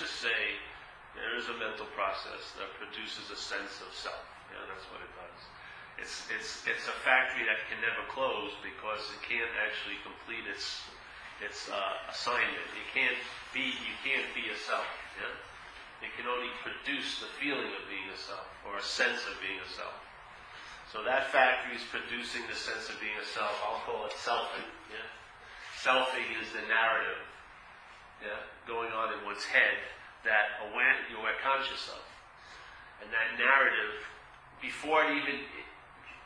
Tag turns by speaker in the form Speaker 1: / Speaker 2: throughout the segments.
Speaker 1: just say there is a mental process that produces a sense of self. Yeah, that's what it does. It's, it's, it's a factory that can never close because it can't actually complete its, its uh, assignment. You can't be, you can't be a self. Yeah? It can only produce the feeling of being a self or a sense of being a self. So that factory is producing the sense of being a self. I'll call it selfing. Yeah? Selfing is the narrative yeah, going on in one's head that aware, you are aware conscious of. And that narrative, before it even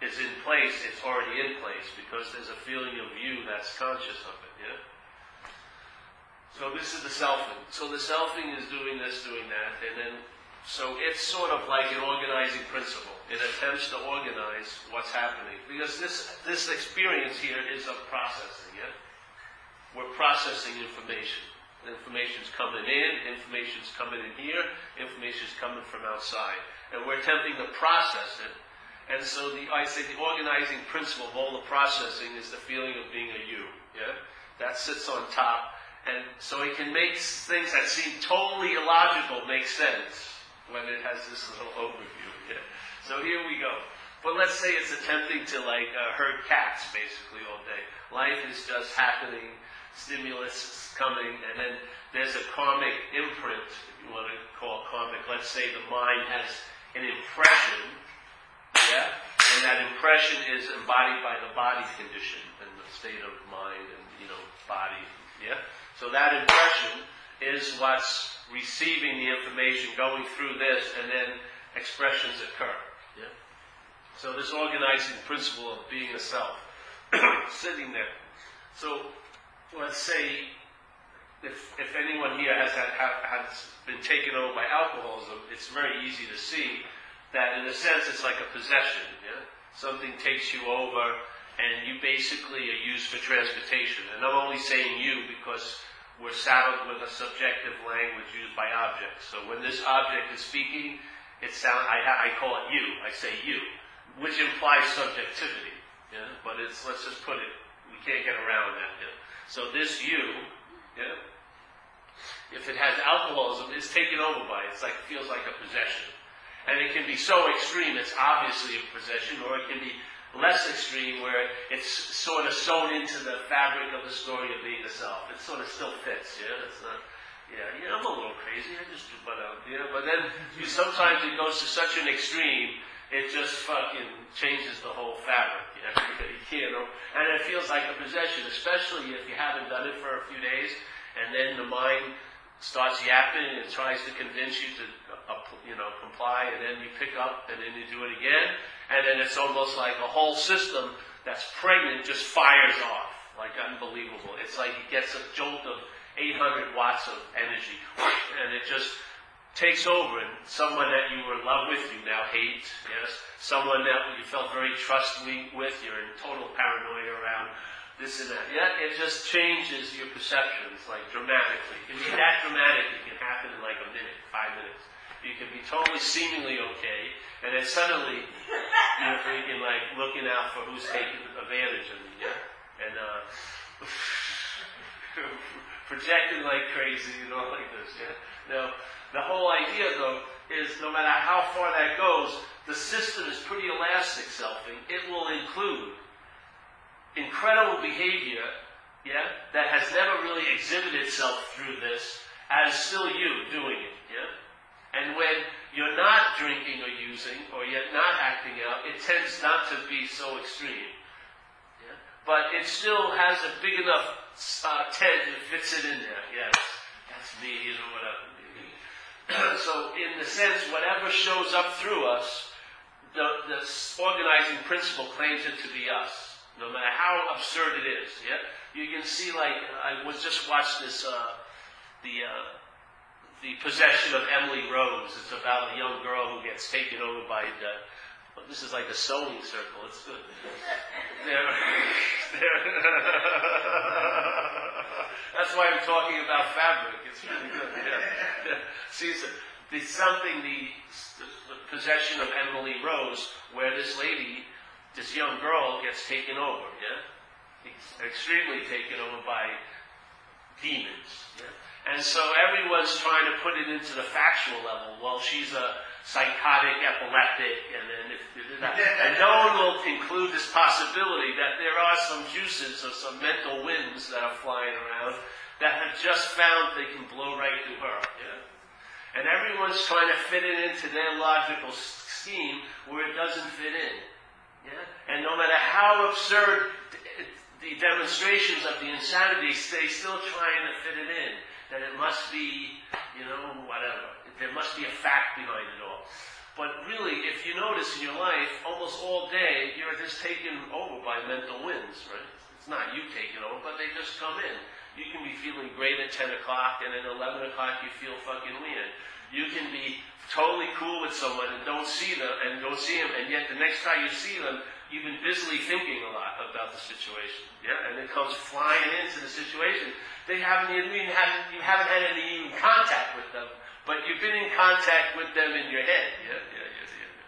Speaker 1: is in place, it's already in place because there's a feeling of you that's conscious of it. Yeah? So this is the selfing. So the selfing is doing this, doing that, and then so it's sort of like an organizing principle. It attempts to organize what's happening because this this experience here is of processing. Yeah, we're processing information. Information's coming in, information's coming in here, information's coming from outside, and we're attempting to process it. And so the I say the organizing principle of all the processing is the feeling of being a you. Yeah, that sits on top and so it can make things that seem totally illogical make sense when it has this little overview. Yeah. So here we go. But let's say it's attempting to like uh, herd cats basically all day. Life is just happening, stimulus coming, and then there's a karmic imprint, if you want to call karmic. Let's say the mind has an impression, yeah, and that impression is embodied by the body condition and the state of mind and you know body, yeah. So that impression is what's receiving the information, going through this, and then expressions occur. Yeah? So this organizing principle of being a self, sitting there. So let's say if, if anyone here has, had, has been taken over by alcoholism, it's very easy to see that in a sense it's like a possession. Yeah? Something takes you over and you basically are used for transportation. And I'm only saying you because we're saddled with a subjective language used by objects. So when this object is speaking, it sound, I, I call it you. I say you, which implies subjectivity. Yeah? But it's, let's just put it, we can't get around that. Yeah? So this you, yeah, if it has alcoholism, it's taken over by it. It's like, it feels like a possession. And it can be so extreme, it's obviously a possession, or it can be less extreme where it's sort of sewn into the fabric of the story of being the self. It sort of still fits, yeah? It's not, yeah, yeah, I'm a little crazy, I just, but, uh, yeah, but then you, sometimes it goes to such an extreme, it just fucking changes the whole fabric, you know? And it feels like a possession, especially if you haven't done it for a few days, and then the mind starts yapping and tries to convince you to, uh, you know, comply, and then you pick up, and then you do it again, and then it's almost like a whole system that's pregnant just fires off. Like unbelievable. It's like it gets a jolt of 800 watts of energy. And it just takes over. And someone that you were in love with, you now hate. Yes. Someone that you felt very trustworthy with, you're in total paranoia around this and that. Yeah, it just changes your perceptions like dramatically. It can be that dramatic, it can happen in like a minute, five minutes. You can be totally seemingly okay, and then suddenly you're thinking like looking out for who's taking advantage of you, yeah? And uh, projecting like crazy, you know, like this, yeah? Now, the whole idea though is no matter how far that goes, the system is pretty elastic selfing. It will include incredible behavior, yeah, that has never really exhibited itself through this as still you doing it, yeah? And when you're not drinking or using, or you're not acting out, it tends not to be so extreme. Yeah? But it still has a big enough uh, tent that fits it in there. Yes, that's me, you know, whatever. So, in the sense, whatever shows up through us, the, the organizing principle claims it to be us, no matter how absurd it is. Yeah, you can see, like, I was just watched this, uh, the. Uh, the possession of Emily Rose. It's about a young girl who gets taken over by the. Well, this is like a sewing circle. It's good. They're, they're That's why I'm talking about fabric. It's really good. Yeah. See, it's, there's something the, the possession of Emily Rose, where this lady, this young girl, gets taken over. Yeah, extremely taken over by demons. Yeah? And so everyone's trying to put it into the factual level. Well, she's a psychotic, epileptic, and then if, and no one will include this possibility that there are some juices or some mental winds that are flying around that have just found they can blow right through her. Yeah? And everyone's trying to fit it into their logical scheme where it doesn't fit in. Yeah? And no matter how absurd the demonstrations of the insanity, they're still trying to fit it in that it must be, you know, whatever. There must be a fact behind it all. But really, if you notice in your life, almost all day, you're just taken over by mental winds, right? It's not you taking over, but they just come in. You can be feeling great at 10 o'clock, and at 11 o'clock you feel fucking weird. You can be totally cool with someone and don't see them, and don't see them, and yet the next time you see them, you've been busily thinking a lot about the situation. Yeah, and it comes flying into the situation. They haven't even had, you haven't had any even contact with them, but you've been in contact with them in your head. Yeah, yeah, yeah, yeah.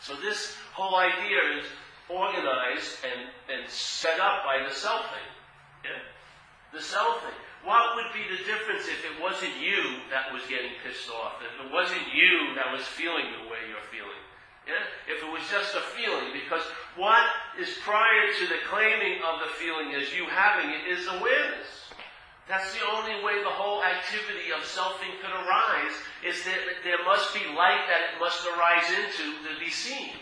Speaker 1: So this whole idea is organized and, and set up by the selfing. Yeah? The selfing. What would be the difference if it wasn't you that was getting pissed off? If it wasn't you that was feeling the way you're feeling? Yeah? If it was just a feeling, because what is prior to the claiming of the feeling as you having it is awareness. That's the only way the whole activity of selfing could arise, is that there must be light that it must arise into to be seen.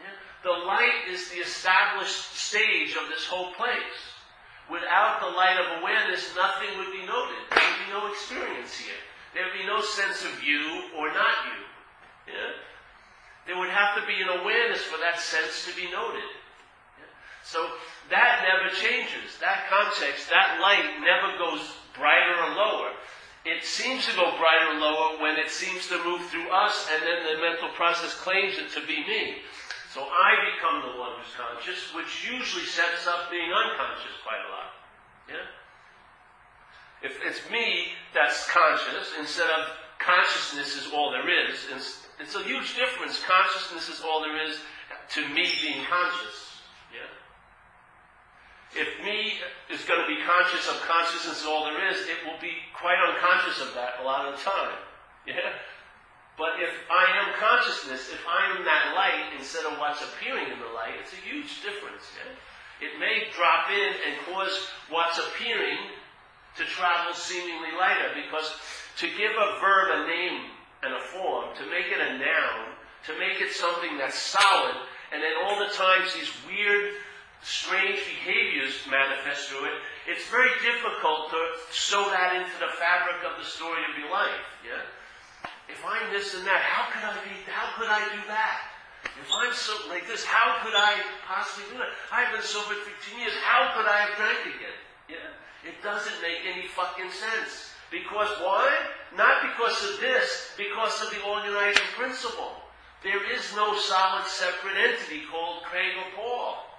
Speaker 1: Yeah? The light is the established stage of this whole place. Without the light of awareness, nothing would be noted. There would be no experience here. There would be no sense of you or not you. Yeah? There would have to be an awareness for that sense to be noted. Yeah? So that never changes. That context, that light never goes brighter or lower. It seems to go brighter or lower when it seems to move through us and then the mental process claims it to be me. So I become the one who's conscious, which usually sets up being unconscious quite a lot. Yeah? If it's me that's conscious, instead of consciousness is all there is, it's a huge difference. Consciousness is all there is to me being conscious. If me is going to be conscious of consciousness all there is, it will be quite unconscious of that a lot of the time. Yeah? But if I am consciousness, if I am that light instead of what's appearing in the light, it's a huge difference. Yeah? It may drop in and cause what's appearing to travel seemingly lighter because to give a verb a name and a form, to make it a noun, to make it something that's solid, and then all the times these weird strange behaviors manifest through it, it's very difficult to sew that into the fabric of the story of your life. Yeah? If I'm this and that, how could I be, how could I do that? If I'm something like this, how could I possibly do that? I've been sober 15 years, how could I have drank again? Yeah? It doesn't make any fucking sense. Because why? Not because of this, because of the organizing principle. There is no solid separate entity called Craig or Paul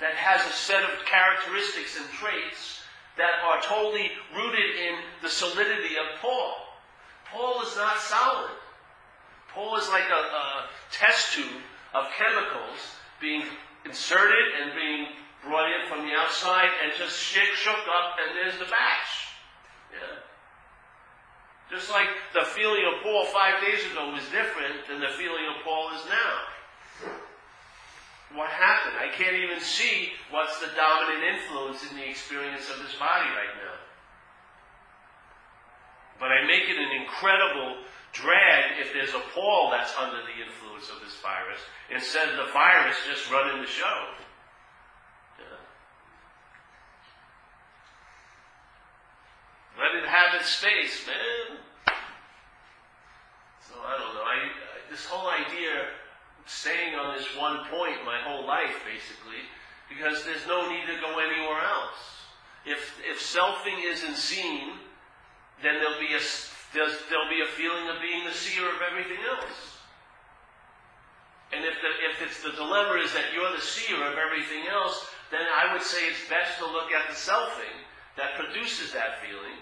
Speaker 1: that has a set of characteristics and traits that are totally rooted in the solidity of Paul. Paul is not solid. Paul is like a, a test tube of chemicals being inserted and being brought in from the outside and just shook up, and there's the batch. Yeah. Just like the feeling of Paul five days ago was different than the feeling of Paul is now. I can't even see what's the dominant influence in the experience of this body right now. But I make it an incredible drag if there's a Paul that's under the influence of this virus, instead of the virus just running the show. Let it have its space, man. So I don't know. I, this whole idea staying on this one point my whole life, basically, because there's no need to go anywhere else. If, if selfing isn't seen, then there'll be a, there'll be a feeling of being the seer of everything else. And if, the, if it's the dilemma is that you're the seer of everything else, then I would say it's best to look at the selfing that produces that feeling.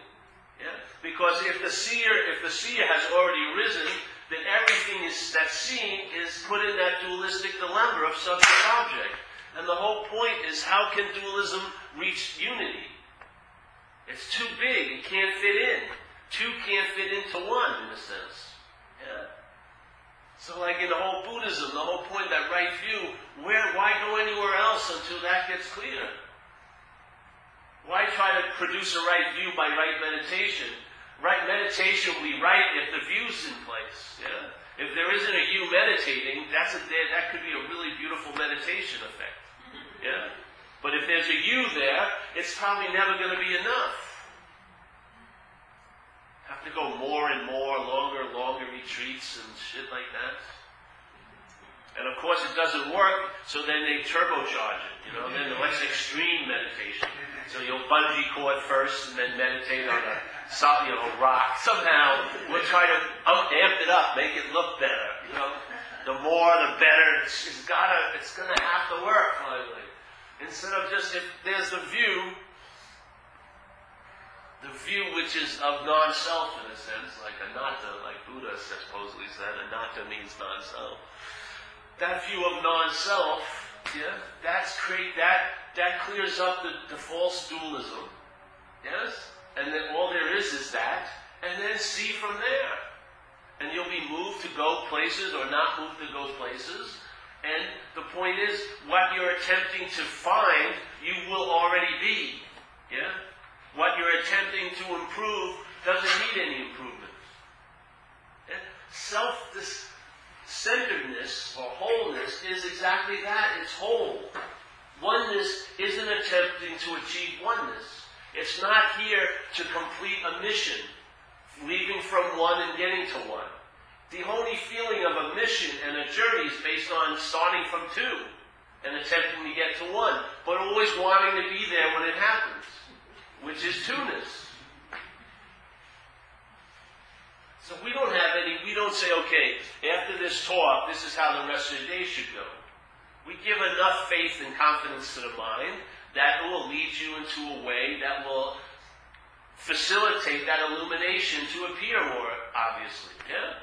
Speaker 1: Yeah? Because if the seer, if the seer has already risen, that everything is, that's seen is put in that dualistic dilemma of subject object. And the whole point is how can dualism reach unity? It's too big. It can't fit in. Two can't fit into one, in a sense. Yeah. So, like in the whole Buddhism, the whole point that right view, where, why go anywhere else until that gets clear? Why try to produce a right view by right meditation? Right meditation will be right if the view's in place. Yeah. If there isn't a you meditating, that's a, that could be a really beautiful meditation effect. Yeah. But if there's a you there, it's probably never going to be enough. Have to go more and more, longer, longer retreats and shit like that. And of course it doesn't work, so then they turbocharge it, you know, then the less extreme meditation. So you'll bungee cord first and then meditate on a you know, rock. Somehow we'll try to amp it up, make it look better, you know. The more the better. It's, it's gotta it's gonna have to work finally. Instead of just if there's the view, the view which is of non-self in a sense, like anatta, like Buddha supposedly said, anatta means non-self that view of non-self, yeah, that's create that that clears up the, the false dualism. Yes? And then all there is is that, and then see from there. And you'll be moved to go places or not moved to go places. And the point is, what you're attempting to find, you will already be. Yeah? What you're attempting to improve doesn't need any improvement. Yeah? Self, this centeredness or wholeness is exactly that. It's whole. Oneness isn't attempting to achieve oneness. It's not here to complete a mission, leaving from one and getting to one. The only feeling of a mission and a journey is based on starting from two and attempting to get to one, but always wanting to be there when it happens, which is two-ness. So we don't have any, we don't say, okay, after this talk, this is how the rest of the day should go. We give enough faith and confidence to the mind that it will lead you into a way that will facilitate that illumination to appear more obviously. Yeah?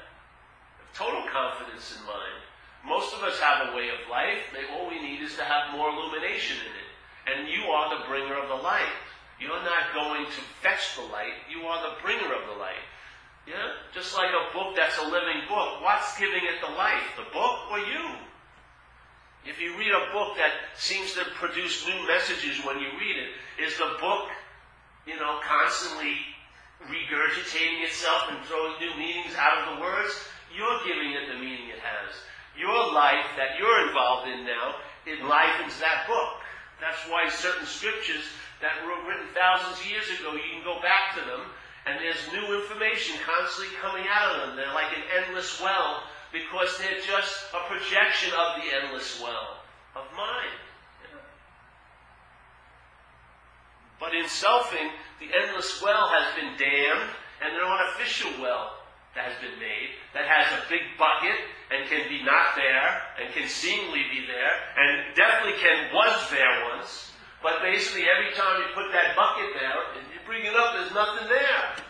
Speaker 1: Total confidence in mind. Most of us have a way of life. All we need is to have more illumination in it. And you are the bringer of the light. You're not going to fetch the light. You are the bringer of the light. Yeah? Just like a book that's a living book. What's giving it the life? The book or you? If you read a book that seems to produce new messages when you read it, is the book, you know, constantly regurgitating itself and throwing new meanings out of the words? You're giving it the meaning it has. Your life that you're involved in now enlivens that book. That's why certain scriptures that were written thousands of years ago, you can go back to them and there's new information constantly coming out of them. They're like an endless well because they're just a projection of the endless well of mind. But in selfing, the endless well has been dammed, and an artificial well that has been made that has a big bucket and can be not there and can seemingly be there and definitely can was there once. But basically, every time you put that bucket there, bring it up, there's nothing there.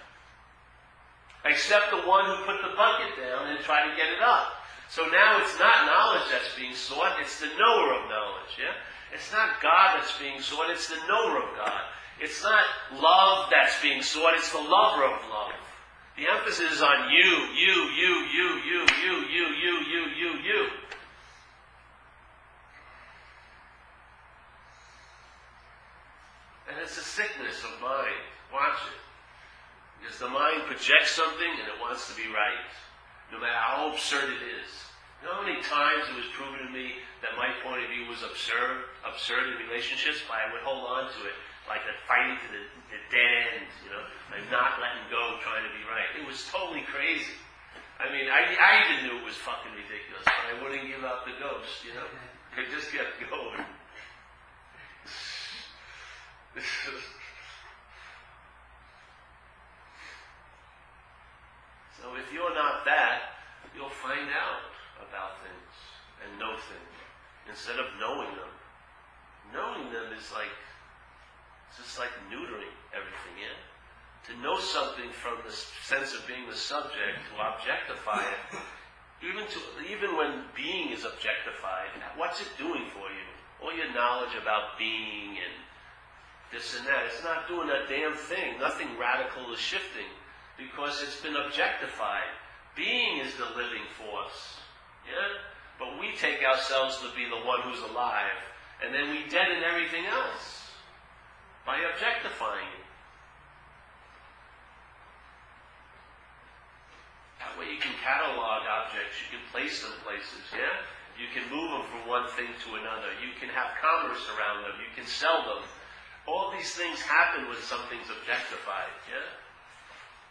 Speaker 1: Except the one who put the bucket down and tried to get it up. So now it's not knowledge that's being sought, it's the knower of knowledge, yeah? It's not God that's being sought, it's the knower of God. It's not love that's being sought, it's the lover of love. The emphasis is on you, you, you, you, you, you, you, you, you, you, you. And it's a sickness of mind. Watch it. Because the mind projects something and it wants to be right. No matter how absurd it is. You know how many times it was proven to me that my point of view was absurd, absurd in relationships, but I would hold on to it like a fighting to the, the dead end, you know, like not letting go, trying to be right. It was totally crazy. I mean, I, I even knew it was fucking ridiculous, but I wouldn't give up the ghost, you know. I just kept going. So if you're not that, you'll find out about things and know things instead of knowing them. Knowing them is like it's just like neutering everything in. To know something from the sense of being the subject, to objectify it, even to even when being is objectified, what's it doing for you? All your knowledge about being and this and that. It's not doing a damn thing. Nothing radical is shifting because it's been objectified. Being is the living force. Yeah? But we take ourselves to be the one who's alive, and then we deaden everything else by objectifying it. That way you can catalog objects, you can place them places, yeah? You can move them from one thing to another. You can have commerce around them. You can sell them. All these things happen when something's objectified, yeah?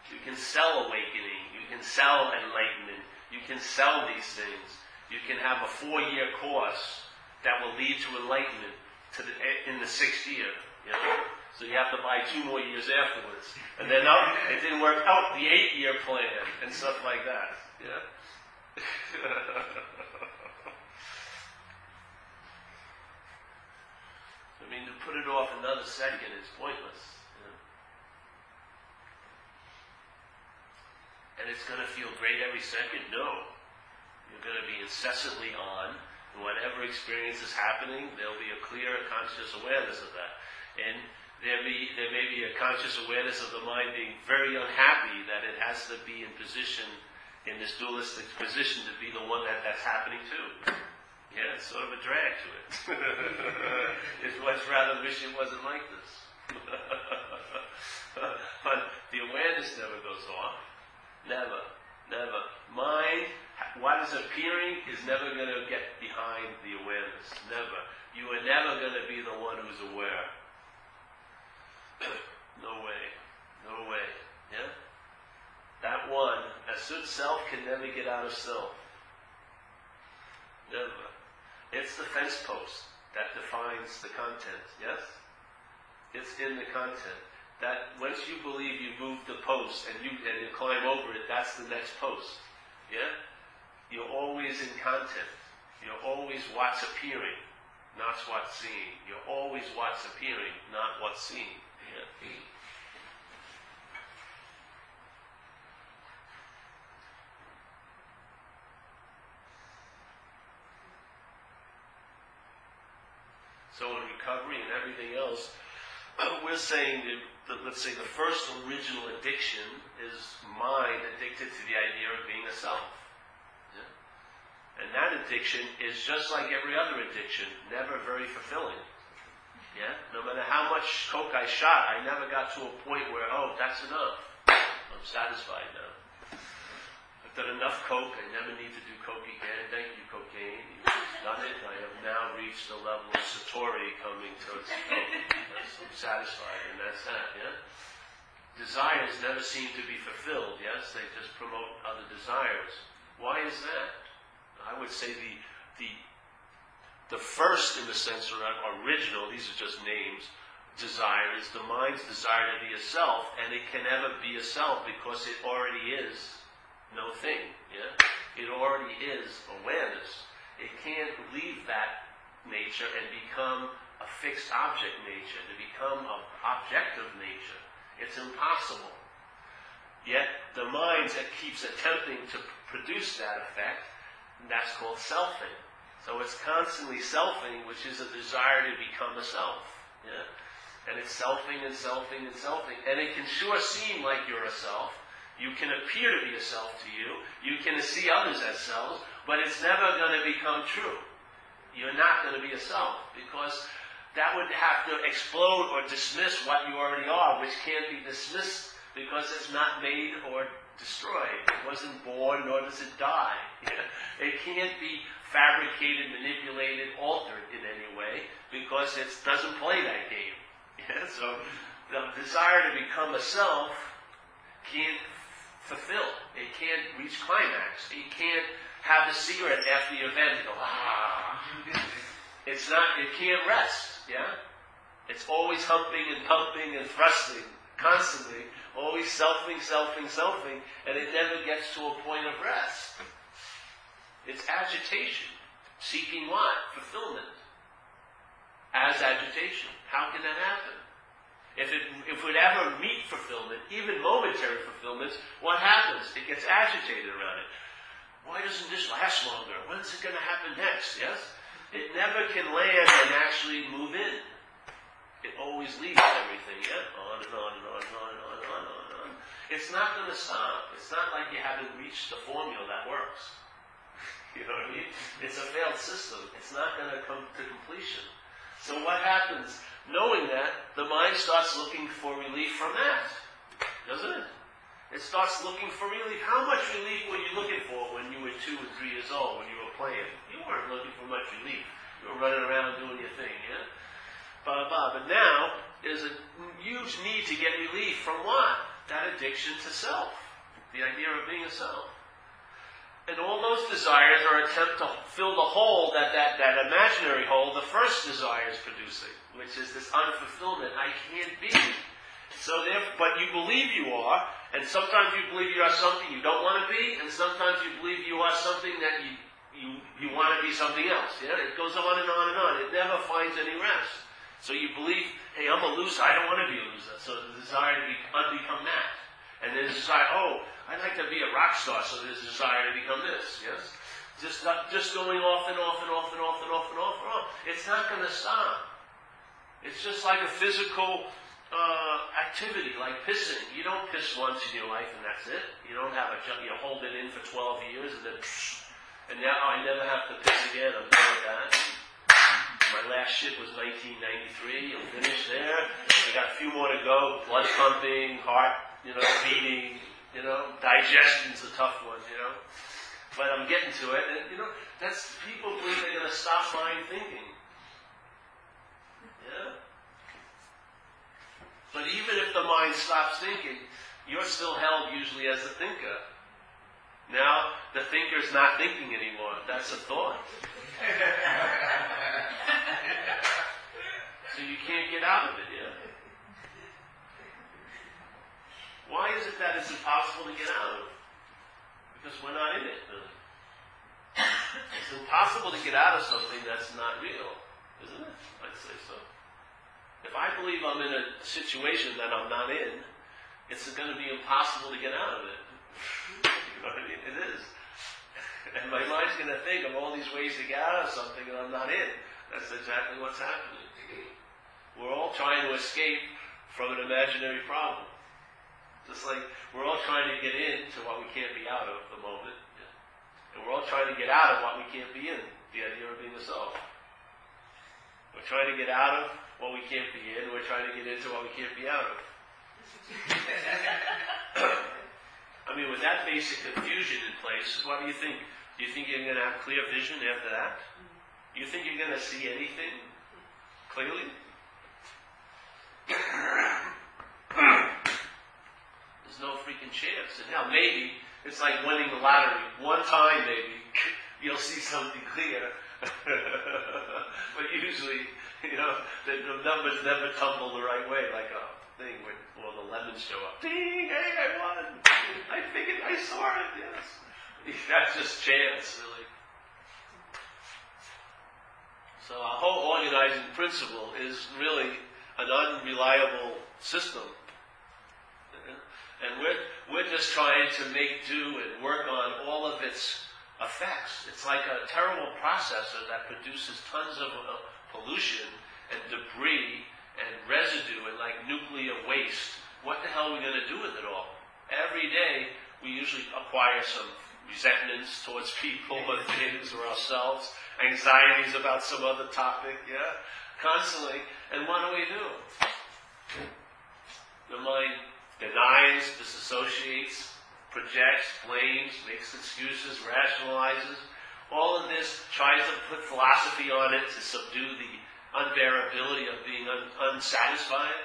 Speaker 1: You can sell awakening. You can sell enlightenment. You can sell these things. You can have a four-year course that will lead to enlightenment to the, eh, in the sixth year. Know? So you have to buy two more years afterwards. And then oh, it didn't work out the eight-year plan and stuff like that. Yeah? I mean, to put it off another second is pointless. And it's going to feel great every second? No. You're going to be incessantly on. Whatever experience is happening, there'll be a clear conscious awareness of that. And there, be, there may be a conscious awareness of the mind being very unhappy that it has to be in position, in this dualistic position, to be the one that that's happening to. Yeah, it's sort of a drag to it. it's much rather wish it wasn't like this. but the awareness never goes off. Never. Never. Mind, what is appearing is never going to get behind the awareness. Never. You are never going to be the one who's aware. no way. No way. Yeah? That one, a soon self can never get out of self. It's the fence post that defines the content, yes? It's in the content. That once you believe you move the post and you and you climb over it, that's the next post. Yeah? You're always in content. You're always what's appearing, not what's seen. You're always what's appearing, not what's seen. Yeah? So in recovery and everything else, saying that, that, let's say the first original addiction is mind addicted to the idea of being a self. And that addiction is just like every other addiction, never very fulfilling. Yeah? No matter how much coke I shot, I never got to a point where, oh, that's enough. I'm satisfied now. I've done enough coke, I never need to do coke again. Thank you, cocaine. You've done it. I have now reached the level of Satori coming towards coke. I'm satisfied, and that's that, yeah? Desires never seem to be fulfilled, yes? They just promote other desires. Why is that? I would say the, the the first, in the sense, or original, these are just names, desire is the mind's desire to be a self, and it can never be a self because it already is no thing. Yeah? It already is awareness. It can't leave that nature and become a fixed object nature, to become an objective nature. It's impossible. Yet the mind that keeps attempting to produce that effect, that's called selfing. So it's constantly selfing, which is a desire to become a self. Yeah? And it's selfing and selfing and selfing. And it can sure seem like you're a self. You can appear to be a self to you. You can see others as selves, but it's never going to become true. You're not going to be a self because that would have to explode or dismiss what you already are, which can't be dismissed because it's not made or destroyed. It wasn't born, nor does it die. It can't be fabricated, manipulated, altered in any way because it doesn't play that game. So the desire to become a self can't fulfill. It can't reach climax. It can't have a cigarette after the event and go, ah. It's not, it can't rest. Yeah? It's always humping and pumping and thrusting constantly, always selfing, selfing, selfing, and it never gets to a point of rest. It's agitation. Seeking what? Fulfillment. As agitation. How can that happen? If it, if it ever meet fulfillment, even momentary fulfillments, what happens? It gets agitated around it. Why doesn't this last longer? When's it going to happen next? Yes? It never can land and actually move in. It always leaves everything, yeah? On and on and on and on and on and on and on. It's not going to stop. It's not like you haven't reached the formula that works. you know what I mean? It's a failed system. It's not going to come to completion. So what happens? Knowing that, the mind starts looking for relief from that. Doesn't it? It starts looking for relief. How much relief were you looking for when you were two or three years old, when you were playing? You weren't looking for much relief. You were running around doing your thing, yeah? blah, blah. But now, there's a huge need to get relief from what? That addiction to self. The idea of being a self. And all those desires are attempt to fill the hole that, that, that imaginary hole the first desire is producing, which is this unfulfillment. I can't be. So but you believe you are, and sometimes you believe you are something you don't want to be, and sometimes you believe you are something that you, you, you want to be something else. Yeah? It goes on and on and on. It never finds any rest. So you believe, hey, I'm a loser. I don't want to be a loser. So the desire to be, unbecome that. And then the desire, oh, I'd like to be a rock star. So there's a desire to become this. Yes? Just, not, just going off and off and off and off and off and off and off. It's not going to stop. It's just like a physical uh, activity, like pissing. You don't piss once in your life and that's it. You don't have a you hold it in for 12 years and then, and now I never have to piss again. I'm done with that. My last shit was 1993. You'll finish there. I got a few more to go. Blood pumping, heart, you know, meaning, You know, digestion's a tough one. You know, but I'm getting to it. And you know, that's people believe they're going to stop mind thinking. Yeah. But even if the mind stops thinking, you're still held usually as a thinker. Now, the thinker's not thinking anymore. That's a thought. so you can't get out of it, yeah? Why is it that it's impossible to get out of? Because we're not in it, really. It's impossible to get out of something that's not real, isn't it? I'd say so. If I believe I'm in a situation that I'm not in, it's going to be impossible to get out of it. you know what I mean? It is. And my mind's going to think of all these ways to get out of something that I'm not in. That's exactly what's happening. We're all trying to escape from an imaginary problem. Just like we're all trying to get into what we can't be out of the moment. And we're all trying to get out of what we can't be in. The idea of being a self. We're trying to get out of what we can't be in. We're trying to get into what we can't be out of. I mean, with that basic confusion in place, what do you think? Do you think you're going to have clear vision after that? Do you think you're going to see anything clearly? No freaking chance. And now maybe it's like winning the lottery. One time maybe you'll see something clear. but usually, you know, the, numbers never tumble the right way like a thing when well, the lemons show up. Ding! Hey, I won! I figured I saw it, yes. That's just chance, really. So our whole organizing principle is really an unreliable system. And we're, we're just trying to make do and work on all of its effects. It's like a terrible processor that produces tons of uh, pollution and debris and residue and like nuclear waste. What the hell are we going to do with it all? Every day we usually acquire some resentments towards people or things or ourselves, anxieties about some other topic, yeah? Constantly. And what do we do? The mind denies, disassociates, projects, blames, makes excuses, rationalizes. All of this tries to put philosophy on it to subdue the unbearability of being un- unsatisfied.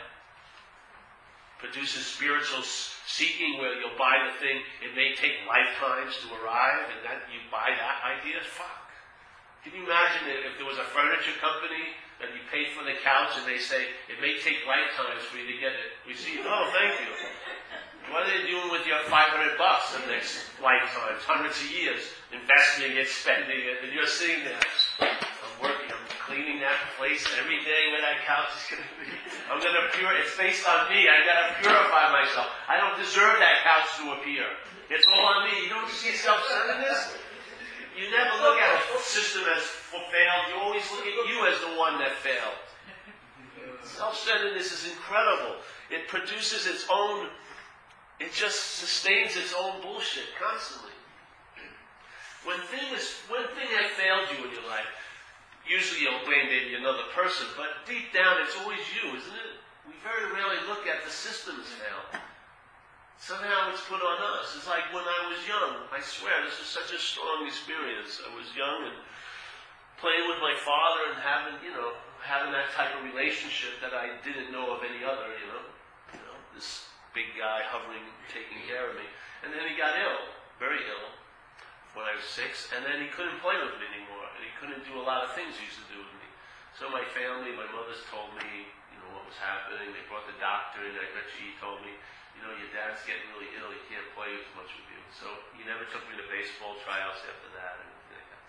Speaker 1: Produces spiritual seeking where you'll buy the thing, it may take lifetimes to arrive, and that you buy that idea. Fuck. Can you imagine if there was a furniture company that you pay for the couch and they say it may take lifetimes for you to get it? We see, oh, thank you. What are they doing with your 500 bucks in the next lifetime? Hundreds of years investing it, spending it, and you're sitting there. I'm working, I'm cleaning that place every day where that couch is going to be. I'm going to pure. It's based on me. I got to purify myself. I don't deserve that couch to appear. It's all on me. You don't see self-centeredness. You never look at a system as failed. You always look at you as the one that failed. Self-centeredness is incredible. It produces its own, it just sustains its own bullshit constantly. When things, when thing has failed you in your life, usually you'll blame maybe another person, but deep down it's always you, isn't it? We very rarely look at the system's failed. Somehow it's put on us. It's like when I was young. I swear, this was such a strong experience. I was young and playing with my father and having, you know, having that type of relationship that I didn't know of any other, you know. You know, this big guy hovering, taking care of me. And then he got ill, very ill, when I was six, and then he couldn't play with me anymore, and he couldn't do a lot of things he used to do with me. So my family, my mother's told me, you know, what was happening. They brought the doctor in. I bet she told me, you know, your dad's getting really ill. He can't play as much with you. So he never took me to baseball tryouts after that. And, like that.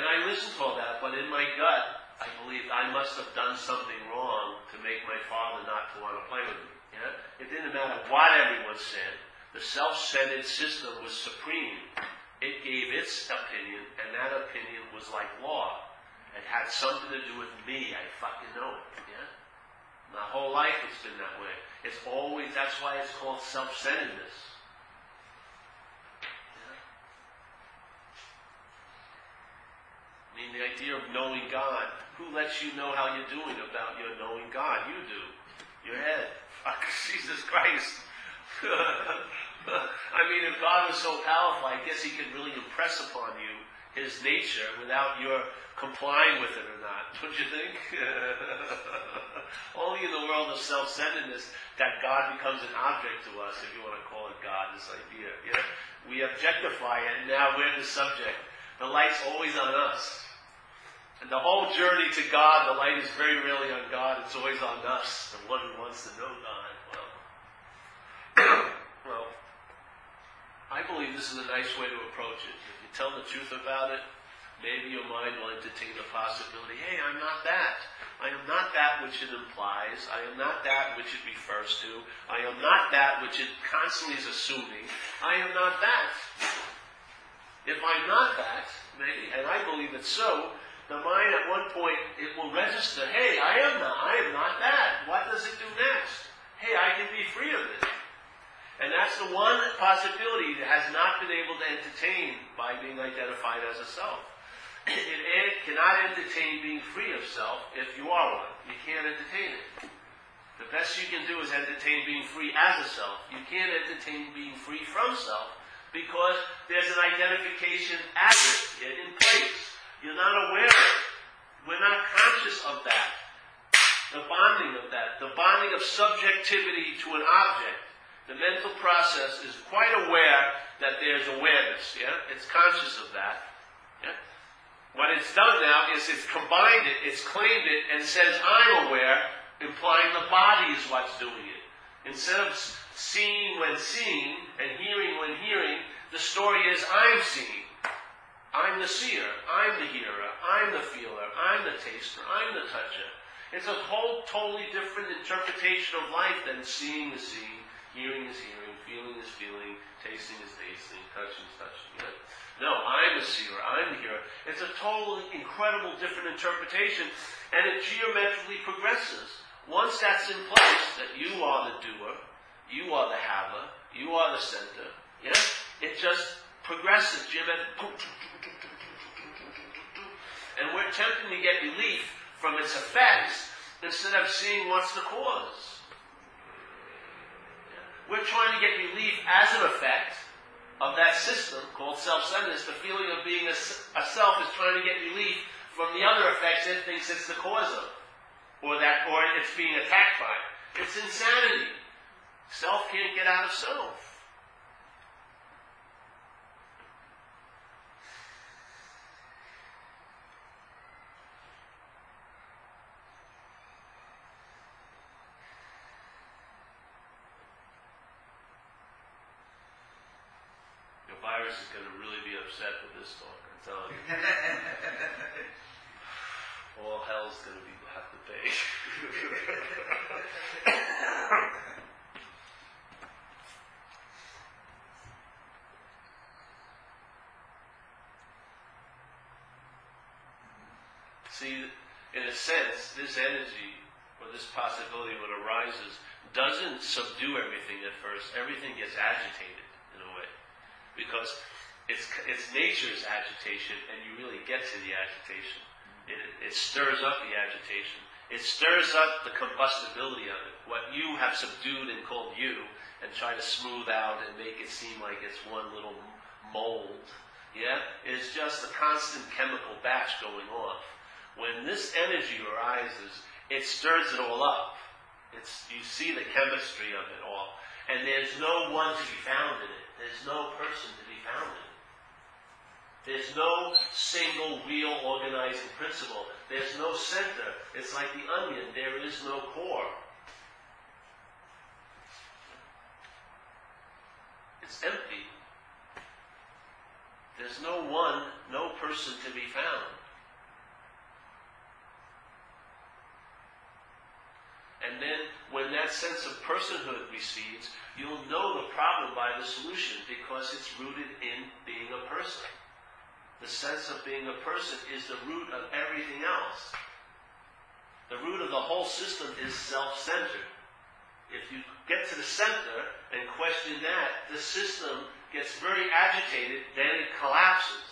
Speaker 1: and I listened to all that, but in my gut, I believed I must have done something wrong to make my father not to want to play with me. Yeah? It didn't matter what everyone said. The self-centered system was supreme. It gave its opinion, and that opinion was like law. It had something to do with me. I fucking know it. Yeah? My whole life it's been that way. It's always, that's why it's called self-centeredness. I mean, the idea of knowing God. Who lets you know how you're doing about your knowing God? You do. Your head. Fuck, Jesus Christ. I mean, if God was so powerful, I guess he could really impress upon you his nature without your complying with it or not. Don't you think? Only in the world of self-centeredness that God becomes an object to us, if you want to call it God, this idea. Yeah? We objectify it, and now we're the subject. The light's always on us. And the whole journey to God, the light is very rarely on God, it's always on us, the one who wants to know God. Well, well, I believe this is a nice way to approach it. If you tell the truth about it, maybe your mind will entertain the possibility, hey, I'm not that. I am not that which it implies. I am not that which it refers to. I am not that which it constantly is assuming. I am not that. If I'm not that, maybe, and I believe it's so, the mind at one point it will register, hey, I am not, I am not that. What does it do next? Hey, I can be free of it. And that's the one possibility that has not been able to entertain by being identified as a self it cannot entertain being free of self if you are one. You can't entertain it. The best you can do is entertain being free as a self. You can't entertain being free from self because there's an identification as it in place. You're not aware of it. We're not conscious of that. The bonding of that, the bonding of subjectivity to an object. The mental process is quite aware that there's awareness, yeah? It's conscious of that. Yeah? What it's done now is it's combined it, it's claimed it, and says, I'm aware, implying the body is what's doing it. Instead of seeing when seeing and hearing when hearing, the story is, I'm seeing. I'm the seer. I'm the hearer. I'm the feeler. I'm the taster. I'm the toucher. It's a whole totally different interpretation of life than seeing the seeing, hearing is hearing, feeling is feeling, tasting is tasting, touching is touching. No, I'm a seer, I'm the hearer. It's a totally incredible different interpretation, and it geometrically progresses. Once that's in place, that you are the doer, you are the haver, you are the center, yeah? It just progresses geometrically. And we're attempting to get relief from its effects instead of seeing what's the cause. We're trying to get relief as an effect of that system called self-centeredness, the feeling of being a, a, self is trying to get relief from the other effects it thinks it's the cause of, or that, or it's being attacked by. It's insanity. Self can't get out of self. Virus is going to really be upset with this talk. I'm telling you. All hell's going to be have to pay. See, in a sense, this energy or this possibility when it arises, doesn't subdue everything at first. Everything gets agitated in a way. Because it's, it's nature's agitation, and you really get to the agitation. It, it stirs up the agitation. It stirs up the combustibility of it. What you have subdued and called you, and try to smooth out and make it seem like it's one little mold. Yeah? It's just a constant chemical batch going off. When this energy arises, it stirs it all up. It's, you see the chemistry of it all. And there's no one to be found in it. There's no person to be found in. There's no single real organizing principle. There's no center. It's like the onion. There is no core. It's empty. There's no one, no person to be found. And then when that sense of personhood recedes, you'll know the problem by the solution because it's rooted in being a person. The sense of being a person is the root of everything else. The root of the whole system is self-centered. If you get to the center and question that, the system gets very agitated, then it collapses.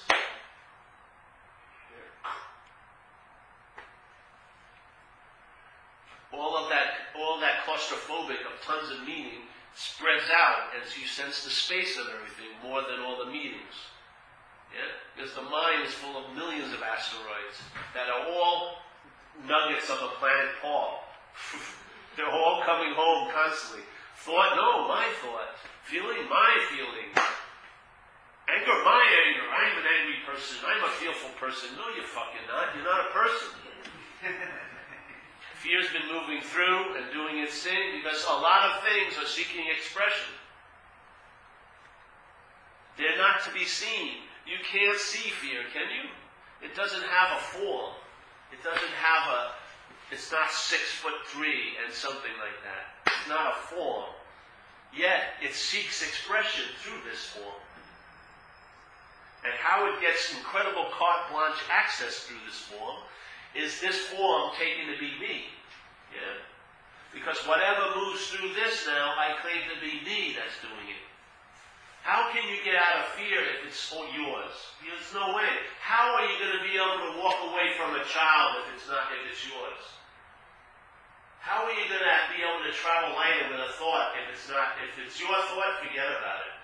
Speaker 1: All of that, all that claustrophobic of tons of meaning spreads out as you sense the space of everything more than all the meanings. Yeah? Because the mind is full of millions of asteroids that are all nuggets of the planet Paul. They're all coming home constantly. Thought, no, my thought. Feeling, my feeling. Anger, my anger. I'm an angry person. I'm a fearful person. No, you're fucking not. You're not a person. Fear's been moving through and doing its thing because a lot of things are seeking expression. They're not to be seen. You can't see fear, can you? It doesn't have a form. It doesn't have a, it's not six foot three and something like that. It's not a form. Yet it seeks expression through this form. And how it gets incredible carte blanche access through this form is this form taken to be me. Yeah? Because whatever moves through this now, I claim to be me that's doing it. How can you get out of fear if it's all yours? There's no way. How are you going to be able to walk away from a child if it's not if it's yours? How are you going to be able to travel lighter with a thought if it's not if it's your thought? Forget about it.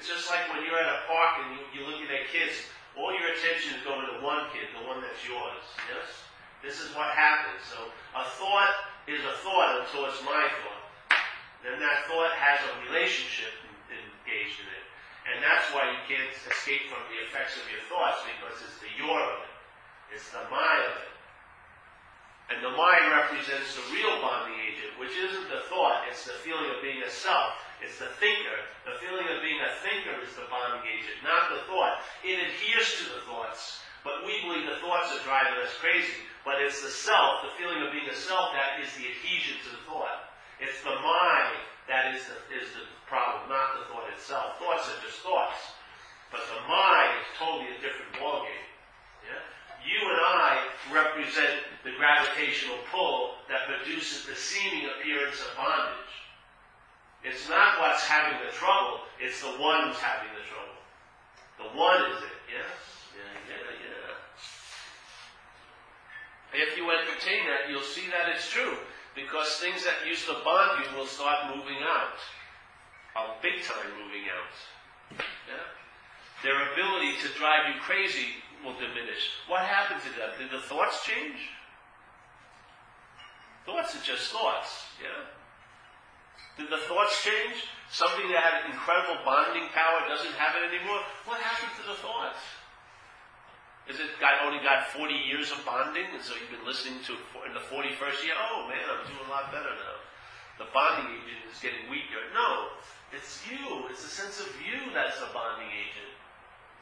Speaker 1: It's just like when you're at a park and you, you look at kids. All your attention is going to one kid, the one that's yours. Yes. This is what happens. So a thought is a thought until it's my thought. Then that thought has a relationship engaged in it. And that's why you can't escape from the effects of your thoughts, because it's the your of it. It's the my of it. And the mind represents the real bonding agent, which isn't the thought, it's the feeling of being a self. It's the thinker. The feeling of being a thinker is the bonding agent, not the thought. It adheres to the believe the thoughts are driving us crazy. But it's the self, the feeling of being a self, that is the adhesion to the thought. It's the mind that is the, is the problem, not the thought itself. Thoughts are just thoughts. But the mind is totally a different ballgame. Yeah? You and I represent the gravitational pull that produces the seeming appearance of bondage. It's not what's having the trouble, it's the one who's having the trouble. The one is it, yes? Yeah, yeah. If you entertain that, you'll see that it's true. Because things that used to bond you will start moving out are big time moving out. Yeah? Their ability to drive you crazy will diminish. What happened to them? Did the thoughts change? Thoughts are just thoughts. Yeah? Did the thoughts change? Something that had incredible bonding power doesn't have it anymore? What happened to the thoughts? Is it got only got 40 years of bonding, and so you've been listening to in the 41st year? Oh man, I'm doing a lot better now. The bonding agent is getting weaker. No, it's you. It's the sense of you that's the bonding agent.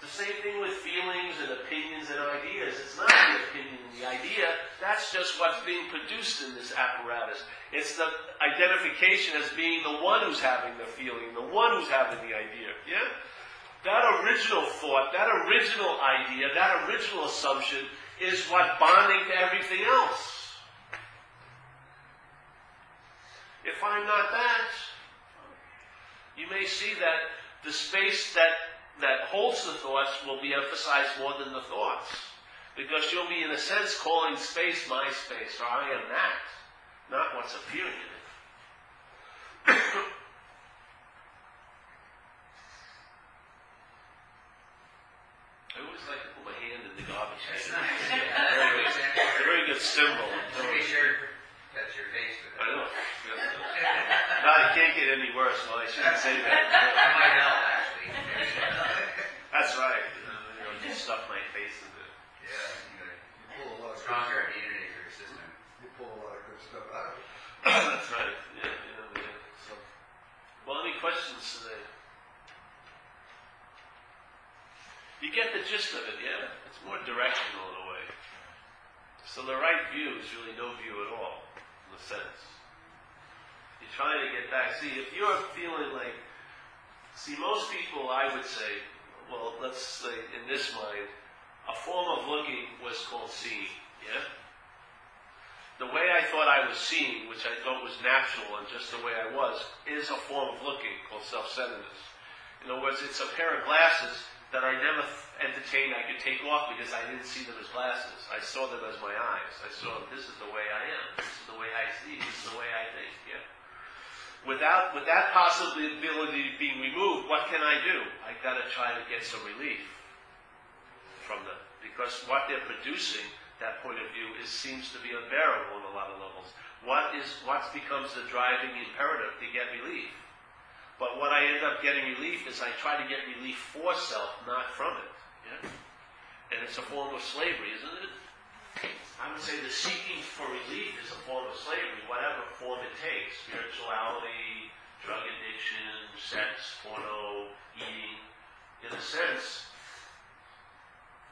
Speaker 1: The same thing with feelings and opinions and ideas. It's not the opinion and the idea. That's just what's being produced in this apparatus. It's the identification as being the one who's having the feeling, the one who's having the idea. Yeah? That original thought, that original idea, that original assumption is what bonding to everything else. If I'm not that, you may see that the space that, that holds the thoughts will be emphasized more than the thoughts. Because you'll be, in a sense, calling space my space, or I am that, not what's appearing in it. I always like to put my hand in the garbage
Speaker 2: That's
Speaker 1: can.
Speaker 2: nice.
Speaker 1: Very good- It's a very good symbol.
Speaker 2: Pretty sure that's your face
Speaker 1: I know. No, it can't get any worse. Well, I shouldn't say
Speaker 2: That
Speaker 1: that.
Speaker 2: might help, actually.
Speaker 1: That's right. You know, you just stuff my face in it.
Speaker 2: Yeah, you
Speaker 3: pull a lot of good
Speaker 2: stronger
Speaker 3: stuff.
Speaker 2: immunity for your system.
Speaker 3: You pull a lot of good stuff out of it.
Speaker 1: That's right. Yeah, yeah, yeah. So, well, any questions today? You get the gist of it, yeah? It's more directional in a way. So the right view is really no view at all, in a sense. You're trying to get back. See, if you're feeling like, see, most people, I would say, well, let's say in this mind, a form of looking was called seeing, yeah? the way I thought I was seeing, which I thought was natural and just the way I was, is a form of looking called self-centeredness. In other words, it's a pair of glasses that I never entertained I could take off because I didn't see them as glasses. I saw them as my eyes. I saw this is the way I am. This is the way I see. This is the way I think. Yeah. Without with that possibility being removed, what can I do? I got to try to get some relief from them because what they're producing that point of view is seems to be unbearable on a lot of levels. What is what becomes the driving imperative to get relief? But what I end up getting relief is I try to get relief for self, not from it. Yeah? And it's a form of slavery, isn't it? I would say the seeking for relief is a form of slavery, whatever form it takes. Spirituality, drug addiction, sex, porno, eating. In a sense,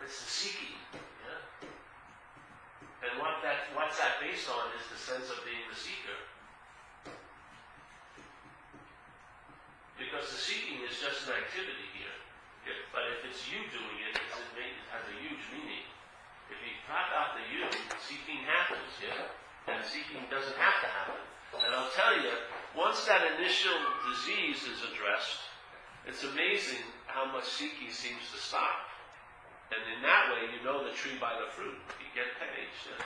Speaker 1: it's the seeking. Yeah? And what that what's that based on is the sense of being the seeker. Because the seeking is just an activity here. But if it's you doing it, it's, it, may, it has a huge meaning. If you cut out the you, seeking happens, yeah? And seeking doesn't have to happen. And I'll tell you, once that initial disease is addressed, it's amazing how much seeking seems to stop. And in that way, you know the tree by the fruit. You get. Yeah?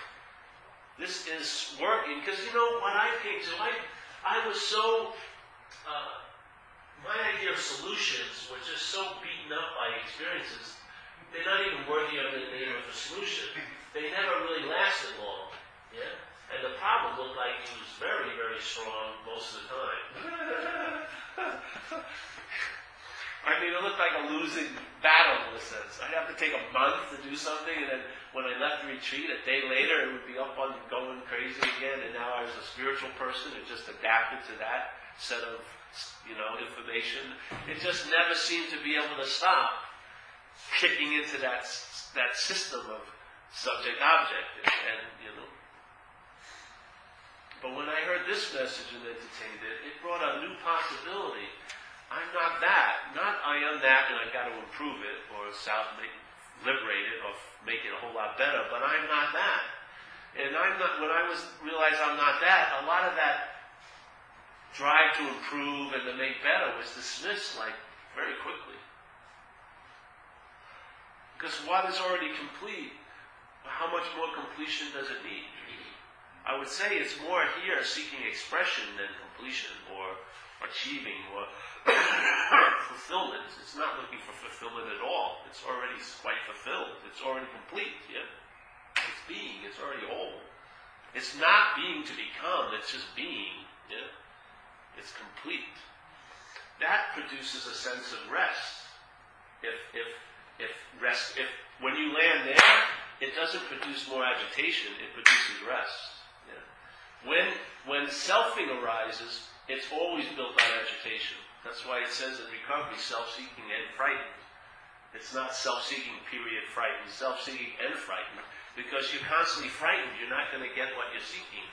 Speaker 1: This is working because you know when I came to. I, I was so. Uh, my idea of solutions were just so beaten up by experiences. They're not even worthy of the name of a solution. They never really lasted long. Yeah? And the problem looked like it was very, very strong most of the time. I mean, it looked like a losing battle in a sense. I'd have to take a month to do something, and then when I left the retreat, a day later, it would be up on going crazy again. And now I was a spiritual person who just adapted to that set of, you know, information. It just never seemed to be able to stop kicking into that that system of subject object, and, and you know. But when I heard this message and entertained it, it brought a new possibility. I'm not that. Not I am that and I've got to improve it or self make, liberate it or make it a whole lot better, but I'm not that. And I'm not, when I was realized I'm not that, a lot of that drive to improve and to make better was dismissed like very quickly. Because what is already complete, how much more completion does it need? I would say it's more here seeking expression than completion or achieving or fulfillment. It's not looking for fulfillment at all. It's already quite fulfilled. It's already complete. Yeah, it's being. It's already whole. It's not being to become. It's just being. Yeah, it's complete. That produces a sense of rest. If if if rest if when you land there, it doesn't produce more agitation. It produces rest. Yeah. When when selfing arises, it's always built on agitation. That's why it says in recovery, self-seeking and frightened. It's not self-seeking, period, frightened. Self-seeking and frightened. Because you're constantly frightened, you're not going to get what you're seeking.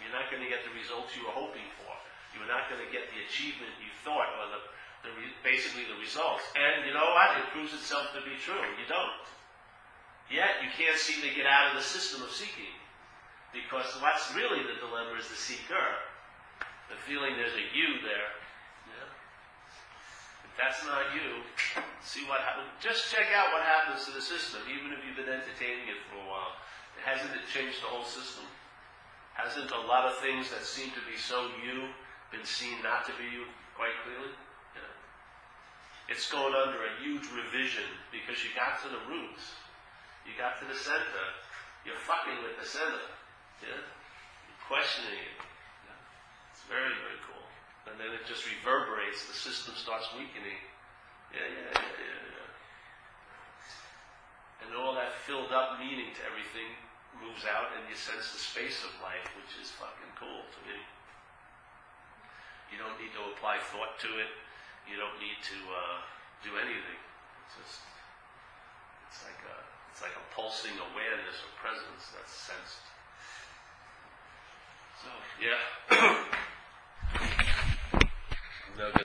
Speaker 1: You're not going to get the results you were hoping for. You're not going to get the achievement you thought, or the, the re- basically the results. And you know what? It proves itself to be true. You don't. Yet you can't seem to get out of the system of seeking. Because what's really the dilemma is the seeker. the feeling there's a you there. Yeah. If that's not you, see what happens. Just check out what happens to the system, even if you've been entertaining it for a while. Hasn't it changed the whole system? Hasn't a lot of things that seem to be so you been seen not to be you quite clearly? Yeah. It's going under a huge revision because you got to the roots. You got to the center. You're fucking with the center. Yeah? You're questioning it. Yeah? It's very, very cool. And then it just reverberates. The system starts weakening. Yeah, yeah, yeah, yeah, yeah. And all that filled up meaning to everything moves out and you sense the space of life, which is fucking cool to me. You don't need to apply thought to it. You don't need to uh, do anything. It's just it's like a it's like a pulsing awareness or presence that's sensed. So yeah. no good.